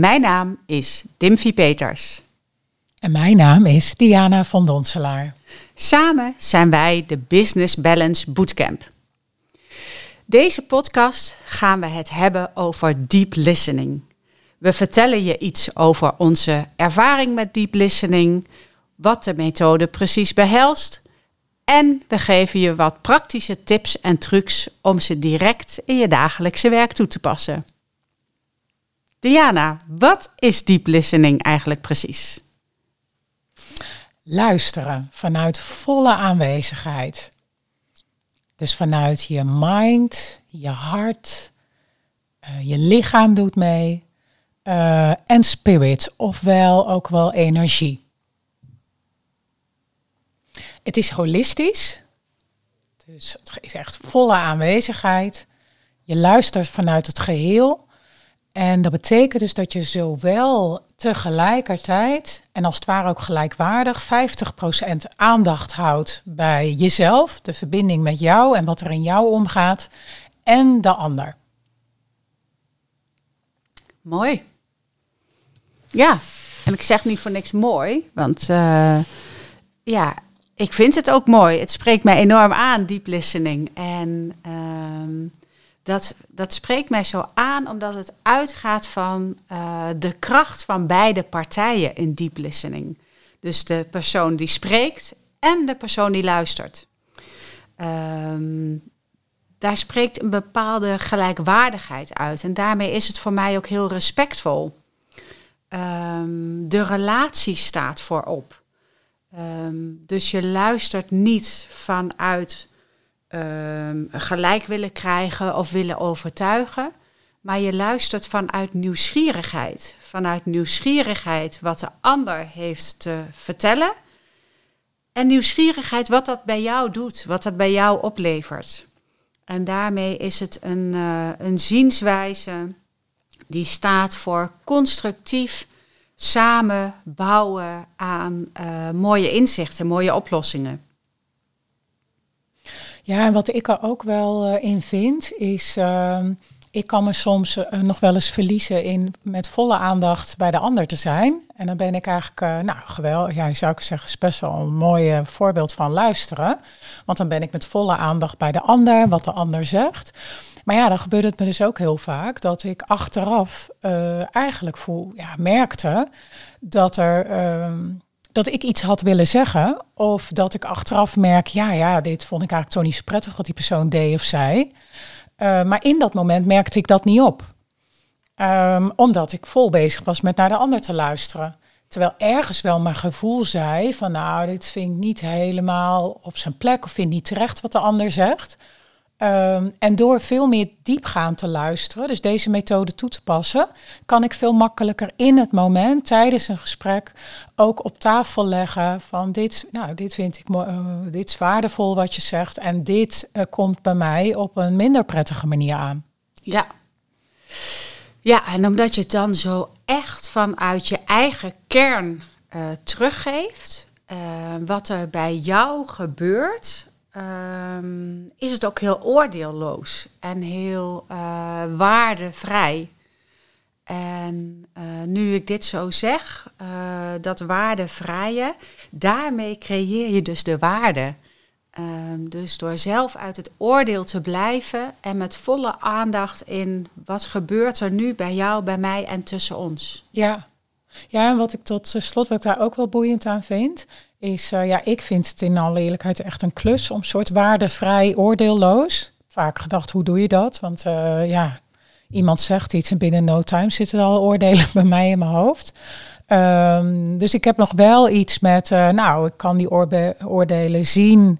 Mijn naam is Dimfie Peters. En mijn naam is Diana van Donselaar. Samen zijn wij de Business Balance Bootcamp. Deze podcast gaan we het hebben over deep listening. We vertellen je iets over onze ervaring met deep listening, wat de methode precies behelst en we geven je wat praktische tips en trucs om ze direct in je dagelijkse werk toe te passen. Diana, wat is deep listening eigenlijk precies? Luisteren vanuit volle aanwezigheid. Dus vanuit je mind, je hart, uh, je lichaam doet mee uh, en spirit, ofwel ook wel energie. Het is holistisch, dus het is echt volle aanwezigheid. Je luistert vanuit het geheel. En dat betekent dus dat je zowel tegelijkertijd en als het ware ook gelijkwaardig 50% aandacht houdt bij jezelf, de verbinding met jou en wat er in jou omgaat, en de ander. Mooi. Ja, en ik zeg niet voor niks mooi, want uh, ja, ik vind het ook mooi. Het spreekt mij enorm aan, deep listening. En uh, dat, dat spreekt mij zo aan omdat het uitgaat van uh, de kracht van beide partijen in deep listening. Dus de persoon die spreekt en de persoon die luistert. Um, daar spreekt een bepaalde gelijkwaardigheid uit. En daarmee is het voor mij ook heel respectvol. Um, de relatie staat voorop. Um, dus je luistert niet vanuit um, gelijk willen krijgen of willen overtuigen. Maar je luistert vanuit nieuwsgierigheid. Vanuit nieuwsgierigheid wat de ander heeft te vertellen. En nieuwsgierigheid wat dat bij jou doet, wat dat bij jou oplevert. En daarmee is het een, uh, een zienswijze die staat voor constructief samen bouwen aan uh, mooie inzichten, mooie oplossingen. Ja, en wat ik er ook wel uh, in vind, is. Uh, ik kan me soms uh, nog wel eens verliezen in met volle aandacht bij de ander te zijn. En dan ben ik eigenlijk, nou geweldig, ja, zou ik zeggen, is best wel een mooi voorbeeld van luisteren. Want dan ben ik met volle aandacht bij de ander, wat de ander zegt. Maar ja, dan gebeurt het me dus ook heel vaak dat ik achteraf eigenlijk voel, ja, merkte dat er. Uh, dat ik iets had willen zeggen. Of dat ik achteraf merk, ja, ja, dit vond ik eigenlijk toch niet zo prettig wat die persoon deed of zei. Uh, maar in dat moment merkte ik dat niet op. Um, omdat ik vol bezig was met naar de ander te luisteren. Terwijl ergens wel mijn gevoel zei van nou, dit vind ik niet helemaal op zijn plek of vind ik niet terecht wat de ander zegt. Um, en door veel meer diepgaand te luisteren, dus deze methode toe te passen, kan ik veel makkelijker in het moment, tijdens een gesprek, ook op tafel leggen van dit, nou, dit vind ik uh, dit is waardevol wat je zegt en dit uh, komt bij mij op een minder prettige manier aan. Ja. Ja, en omdat je het dan zo echt vanuit je eigen kern uh, teruggeeft, wat er bij jou gebeurt, um, is het ook heel oordeelloos en heel uh, waardevrij. En uh, nu ik dit zo zeg, uh, dat waardevrije, daarmee creëer je dus de waarde. Um, dus door zelf uit het oordeel te blijven en met volle aandacht in wat gebeurt er nu bij jou, bij mij en tussen ons. Ja, ja en wat ik tot slot, wat ik daar ook wel boeiend aan vind, is, uh, ja, ik vind het in alle eerlijkheid echt een klus om soort waardevrij, oordeelloos. Vaak gedacht, hoe doe je dat? Want uh, ja, iemand zegt iets en binnen no time zitten al oordelen bij mij in mijn hoofd. Um, dus ik heb nog wel iets met, nou, ik kan die oordelen zien.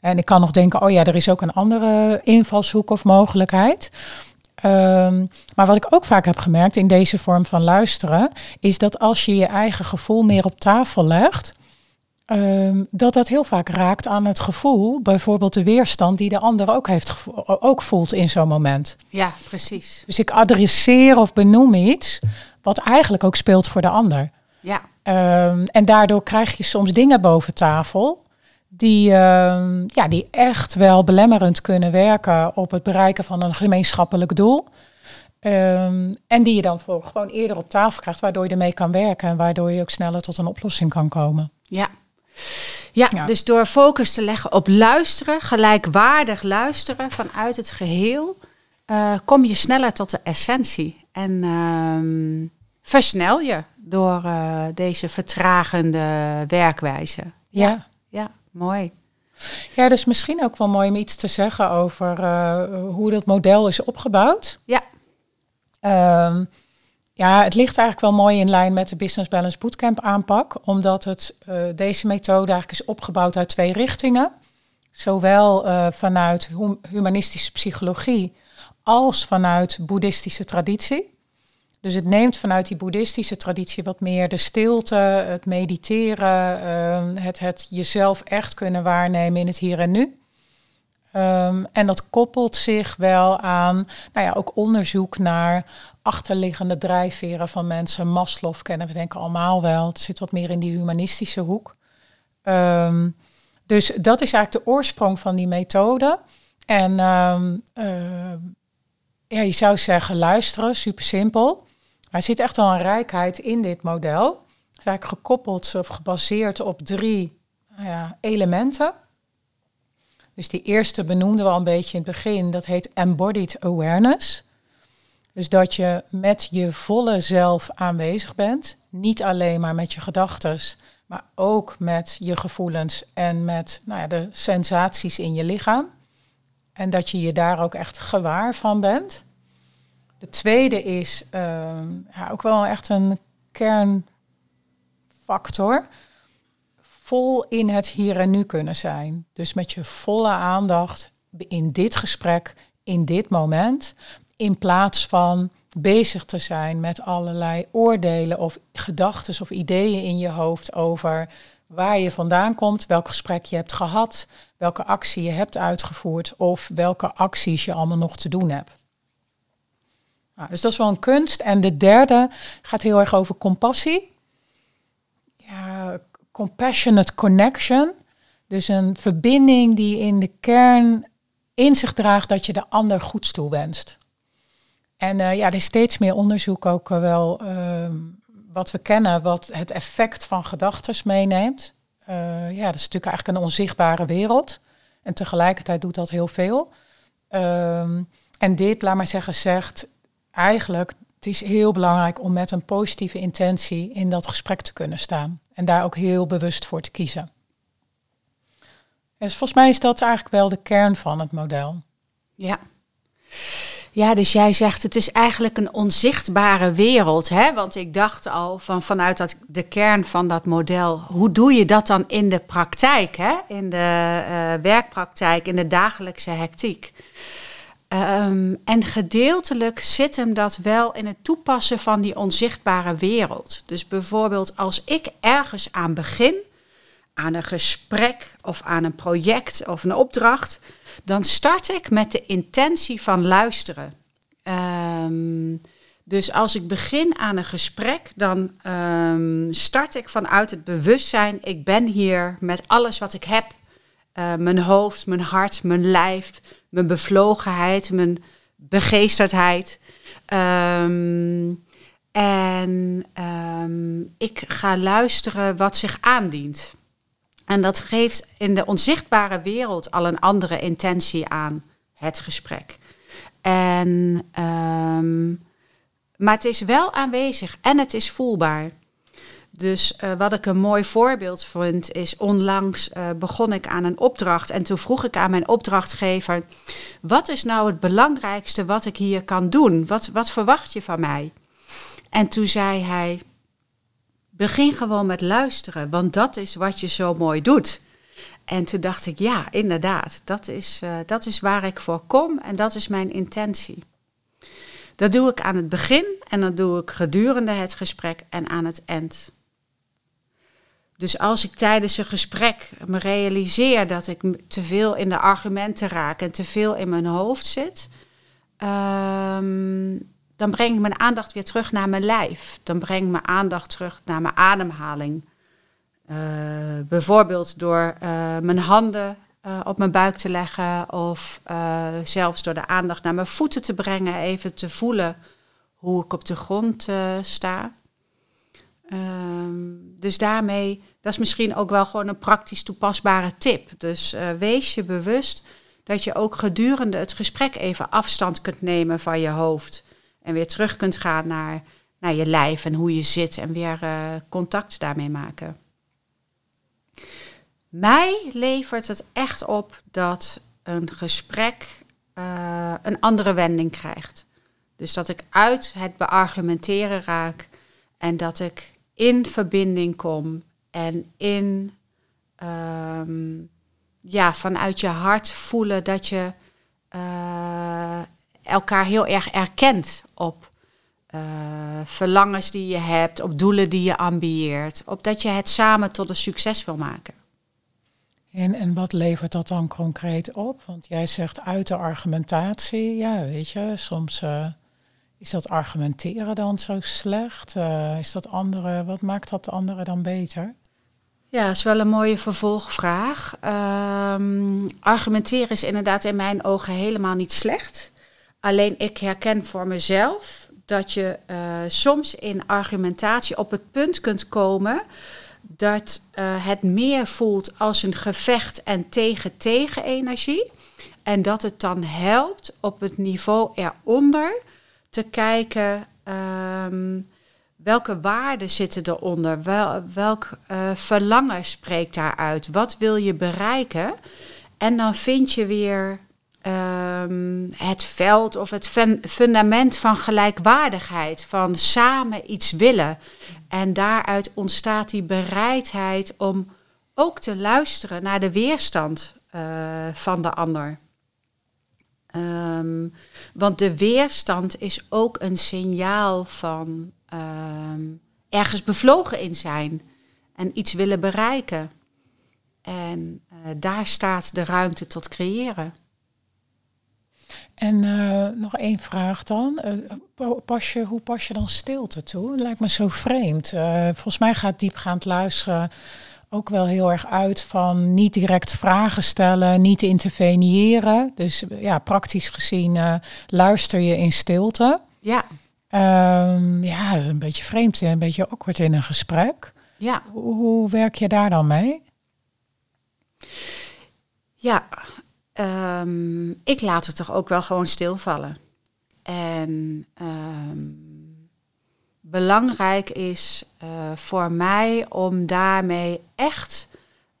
En ik kan nog denken, oh ja, er is ook een andere invalshoek of mogelijkheid. Um, maar wat ik ook vaak heb gemerkt in deze vorm van luisteren, is dat als je je eigen gevoel meer op tafel legt, Um, dat dat heel vaak raakt aan het gevoel, bijvoorbeeld de weerstand die de ander ook, heeft ook voelt in zo'n moment. Ja, precies. Dus ik adresseer of benoem iets wat eigenlijk ook speelt voor de ander. Ja. Um, en daardoor krijg je soms dingen boven tafel die, um, ja, die echt wel belemmerend kunnen werken op het bereiken van een gemeenschappelijk doel. Ehm, en die je dan voor gewoon eerder op tafel krijgt, waardoor je ermee kan werken en waardoor je ook sneller tot een oplossing kan komen. Ja. Ja, Ja. dus door focus te leggen op luisteren, gelijkwaardig luisteren vanuit het geheel, eh, kom je sneller tot de essentie. En ehm, versnel je door eh, deze vertragende werkwijze. Ja. Mooi. Ja, dus misschien ook wel mooi om iets te zeggen over eh, hoe dat model is opgebouwd. Ja. Ehm, ja, het ligt eigenlijk wel mooi in lijn met de Business Balance Bootcamp aanpak, omdat het, eh, deze methode eigenlijk is opgebouwd uit twee richtingen. Zowel eh, vanuit hu- humanistische psychologie als vanuit boeddhistische traditie. Dus het neemt vanuit die boeddhistische traditie wat meer de stilte, het mediteren, ehm, het, het jezelf echt kunnen waarnemen in het hier en nu. Ehm, en dat koppelt zich wel aan nou ja, ook onderzoek naar achterliggende drijfveren van mensen. Maslow kennen we denk ik allemaal wel. Het zit wat meer in die humanistische hoek. Ehm, dus dat is eigenlijk de oorsprong van die methode. En ehm, ja, je zou zeggen luisteren, super simpel. Er zit echt wel een rijkheid in dit model. Het is eigenlijk gekoppeld of gebaseerd op drie nou elementen. Dus die eerste benoemden we al een beetje in het begin. Dat heet embodied awareness. Dus dat je met je volle zelf aanwezig bent. Niet alleen maar met je gedachten, maar ook met je gevoelens en met nou ja, de sensaties in je lichaam. En dat je je daar ook echt gewaar van bent. De tweede is ehm, ja, ook wel echt een kernfactor. Vol in het hier en nu kunnen zijn. Dus met je volle aandacht in dit gesprek, in dit moment. In plaats van bezig te zijn met allerlei oordelen of gedachten of ideeën in je hoofd over waar je vandaan komt, welk gesprek je hebt gehad, welke actie je hebt uitgevoerd of welke acties je allemaal nog te doen hebt. Nou, dus dat is wel een kunst. En de derde gaat heel erg over compassie. Ja, compassionate connection. Dus een verbinding die in de kern in zich draagt dat je de ander goeds toewenst. En uh, ja, er is steeds meer onderzoek ook uh, wel uh, wat we kennen, wat het effect van gedachten meeneemt. Uh, ja, dat is natuurlijk eigenlijk een onzichtbare wereld. En tegelijkertijd doet dat heel veel. Um, en dit, laat maar zeggen, zegt eigenlijk, het is heel belangrijk om met een positieve intentie in dat gesprek te kunnen staan. En daar ook heel bewust voor te kiezen. Dus volgens mij is dat eigenlijk wel de kern van het model. Ja. Ja, dus jij zegt het is eigenlijk een onzichtbare wereld. Hè? Want ik dacht al van, vanuit dat, de kern van dat model, hoe doe je dat dan in de praktijk? Hè? In de uh, werkpraktijk, in de dagelijkse hectiek. Um, en gedeeltelijk zit hem dat wel in het toepassen van die onzichtbare wereld. Dus bijvoorbeeld als ik ergens aan begin, aan een gesprek of aan een project of een opdracht, dan start ik met de intentie van luisteren. Um, dus als ik begin aan een gesprek, dan um, start ik vanuit het bewustzijn, ik ben hier met alles wat ik heb. Uh, mijn hoofd, mijn hart, mijn lijf, mijn bevlogenheid, mijn begeesterdheid. Um, en um, ik ga luisteren wat zich aandient. En dat geeft in de onzichtbare wereld al een andere intentie aan het gesprek. En, um, maar het is wel aanwezig en het is voelbaar. Dus uh, wat ik een mooi voorbeeld vind is onlangs uh, begon ik aan een opdracht en toen vroeg ik aan mijn opdrachtgever: wat is nou het belangrijkste wat ik hier kan doen? Wat, wat verwacht je van mij? En toen zei hij: begin gewoon met luisteren, want dat is wat je zo mooi doet. En toen dacht ik: ja, inderdaad, dat is, uh, dat is waar ik voor kom en dat is mijn intentie. Dat doe ik aan het begin en dat doe ik gedurende het gesprek en aan het eind. Dus als ik tijdens een gesprek me realiseer dat ik te veel in de argumenten raak en te veel in mijn hoofd zit, um, dan breng ik mijn aandacht weer terug naar mijn lijf. Dan breng ik mijn aandacht terug naar mijn ademhaling. Uh, bijvoorbeeld door uh, mijn handen uh, op mijn buik te leggen of zelfs door de aandacht naar mijn voeten te brengen, even te voelen hoe ik op de grond sta. Um, dus daarmee, dat is misschien ook wel gewoon een praktisch toepasbare tip. Dus uh, wees je bewust dat je ook gedurende het gesprek even afstand kunt nemen van je hoofd. En weer terug kunt gaan naar, naar je lijf en hoe je zit en weer uh, contact daarmee maken. Mij levert het echt op dat een gesprek uh, een andere wending krijgt. Dus dat ik uit het beargumenteren raak en dat ik in verbinding kom en in um, ja, vanuit je hart voelen dat je uh, elkaar heel erg erkent op uh, verlangens die je hebt, op doelen die je ambieert, op dat je het samen tot een succes wil maken. En, en wat levert dat dan concreet op? Want jij zegt uit de argumentatie, ja, weet je, soms uh, is dat argumenteren dan zo slecht? Uh, is dat andere, wat maakt dat de andere dan beter? Ja, is wel een mooie vervolgvraag. Um, argumenteren is inderdaad in mijn ogen helemaal niet slecht. Alleen ik herken voor mezelf dat je uh, soms in argumentatie op het punt kunt komen dat uh, het meer voelt als een gevecht en tegen-tegen energie. En dat het dan helpt op het niveau eronder te kijken um, welke waarden zitten eronder, wel, welk uh, verlangen spreekt daaruit, wat wil je bereiken. En dan vind je weer um, het veld of het fundament van gelijkwaardigheid, van samen iets willen. En daaruit ontstaat die bereidheid om ook te luisteren naar de weerstand uh, van de ander. Um, want de weerstand is ook een signaal van um, ergens bevlogen in zijn en iets willen bereiken. En uh, daar staat de ruimte tot creëren. En uh, nog één vraag dan. Uh, pas je, hoe pas je dan stilte toe? Het lijkt me zo vreemd. Volgens mij gaat diepgaand luisteren ook wel heel erg uit van niet direct vragen stellen, niet interveneren. Dus ja, praktisch gezien luister je in stilte. Ja. Um, ja, dat is een beetje vreemd, een beetje awkward in een gesprek. Ja. Hoe, hoe werk je daar dan mee? Ja, um, ik laat het toch ook wel gewoon stilvallen. En um, belangrijk is uh, voor mij om daarmee echt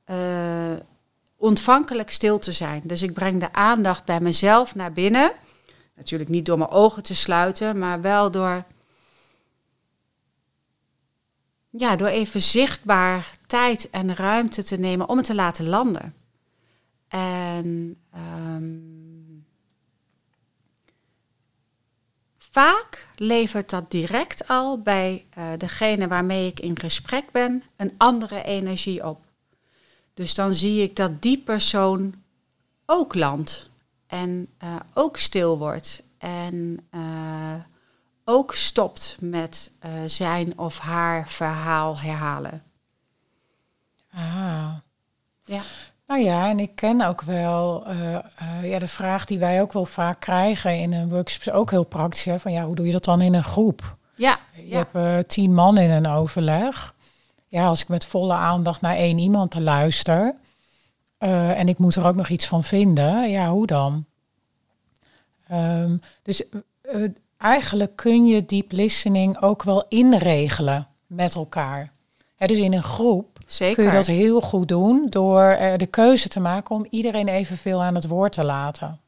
uh, ontvankelijk stil te zijn. Dus ik breng de aandacht bij mezelf naar binnen. Natuurlijk niet door mijn ogen te sluiten, maar wel door. Ja, door even zichtbaar tijd en ruimte te nemen om het te laten landen. En um, vaak levert dat direct al bij uh, degene waarmee ik in gesprek ben een andere energie op. Dus dan zie ik dat die persoon ook landt en uh, ook stil wordt en uh, ook stopt met zijn of haar verhaal herhalen. Ah. Ja. Nou ja, en ik ken ook wel uh, uh, ja, de vraag die wij ook wel vaak krijgen in een workshop is ook heel praktisch. Hè, van ja, hoe doe je dat dan in een groep? Ja. Je ja. hebt uh, tien man in een overleg. Ja, als ik met volle aandacht naar één iemand luister en ik moet er ook nog iets van vinden, ja, hoe dan? Um, dus eigenlijk kun je deep listening ook wel inregelen met elkaar. Hè, dus in een groep Zeker. kun je dat heel goed doen door er de keuze te maken om iedereen evenveel aan het woord te laten.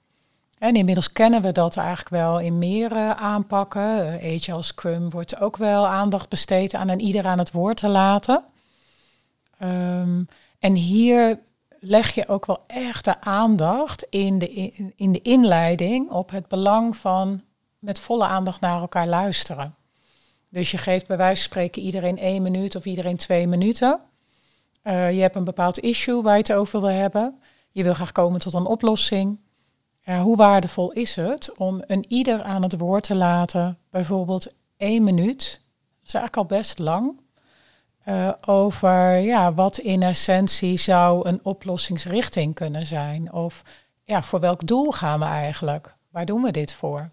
En inmiddels kennen we dat eigenlijk wel in meer aanpakken. Uh, Agile Scrum wordt ook wel aandacht besteed aan en ieder aan het woord te laten. Um, en hier leg je ook wel echt de aandacht in de, in, in de inleiding op het belang van met volle aandacht naar elkaar luisteren. Dus je geeft bij wijze van spreken iedereen één minuut of iedereen twee minuten. Uh, je hebt een bepaald issue waar je het over wil hebben. Je wil graag komen tot een oplossing. Uh, hoe waardevol is het om een ieder aan het woord te laten, bijvoorbeeld één minuut, dat is eigenlijk al best lang, uh, over ja, wat in essentie zou een oplossingsrichting kunnen zijn. Of ja, voor welk doel gaan we eigenlijk? Waar doen we dit voor?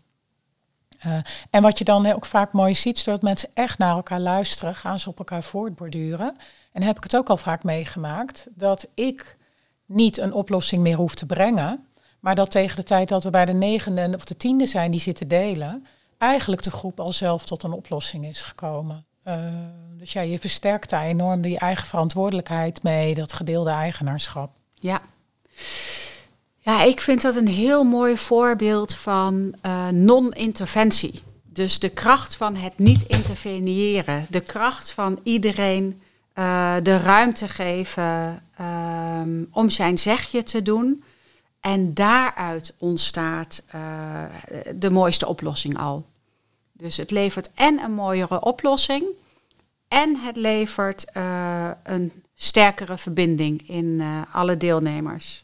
Eh, en wat je dan ook vaak mooi ziet, doordat mensen echt naar elkaar luisteren, gaan ze op elkaar voortborduren. En heb ik het ook al vaak meegemaakt, dat ik niet een oplossing meer hoef te brengen, maar dat tegen de tijd dat we bij de negende of de tiende zijn die zitten delen, eigenlijk de groep al zelf tot een oplossing is gekomen. Uh, dus ja, je versterkt daar enorm je eigen verantwoordelijkheid mee, dat gedeelde eigenaarschap. Ja. Ja, ik vind dat een heel mooi voorbeeld van uh, non-interventie. Dus de kracht van het niet interveneren, de kracht van iedereen uh, de ruimte geven um, om zijn zegje te doen. En daaruit ontstaat uh, de mooiste oplossing al. Dus het levert en een mooiere oplossing en het levert uh, een sterkere verbinding in alle deelnemers.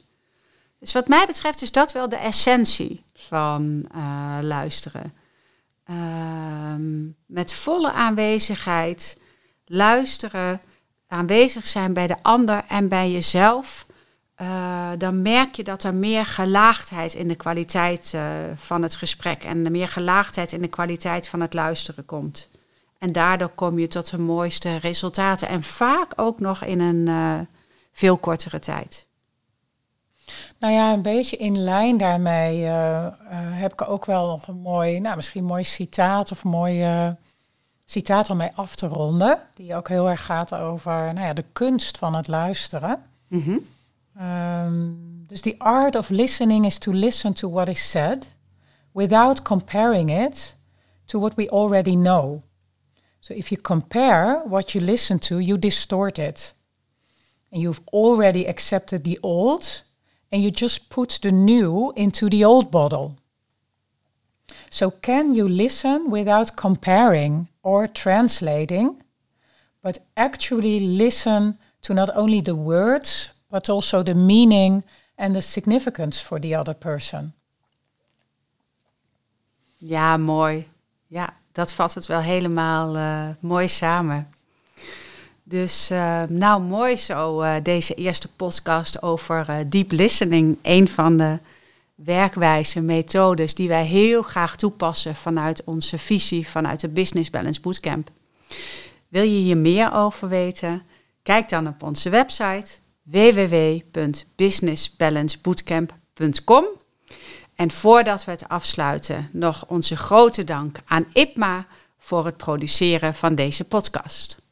Dus wat mij betreft is dat wel de essentie van luisteren. Ehm, met volle aanwezigheid luisteren, aanwezig zijn bij de ander en bij jezelf. Uh, dan merk je dat er meer gelaagdheid in de kwaliteit uh, van het gesprek en meer gelaagdheid in de kwaliteit van het luisteren komt. En daardoor kom je tot de mooiste resultaten en vaak ook nog in een uh, veel kortere tijd. Nou ja, een beetje in lijn daarmee heb ik ook wel nog een mooi, nou misschien een mooi citaat of een mooi citaat om mee af te ronden. Die ook heel erg gaat over nou ja, de kunst van het luisteren. Mm -hmm. Um, dus the art of listening is to listen to what is said without comparing it to what we already know. So if you compare what you listen to, you distort it. And you've already accepted the old and you just put the new into the old bottle. So can you listen without comparing or translating, but actually listen to not only the words but also the meaning and the significance for the other person. Ja, mooi. Ja, dat vat het wel helemaal uh, mooi samen. Dus uh, nou, mooi zo uh, deze eerste podcast over deep listening. Een van de werkwijze, methodes die wij heel graag toepassen vanuit onze visie, vanuit de Business Balance Bootcamp. Wil je hier meer over weten? Kijk dan op onze website www.businessbalancebootcamp.com. En voordat we het afsluiten, nog onze grote dank aan IPMA voor het produceren van deze podcast.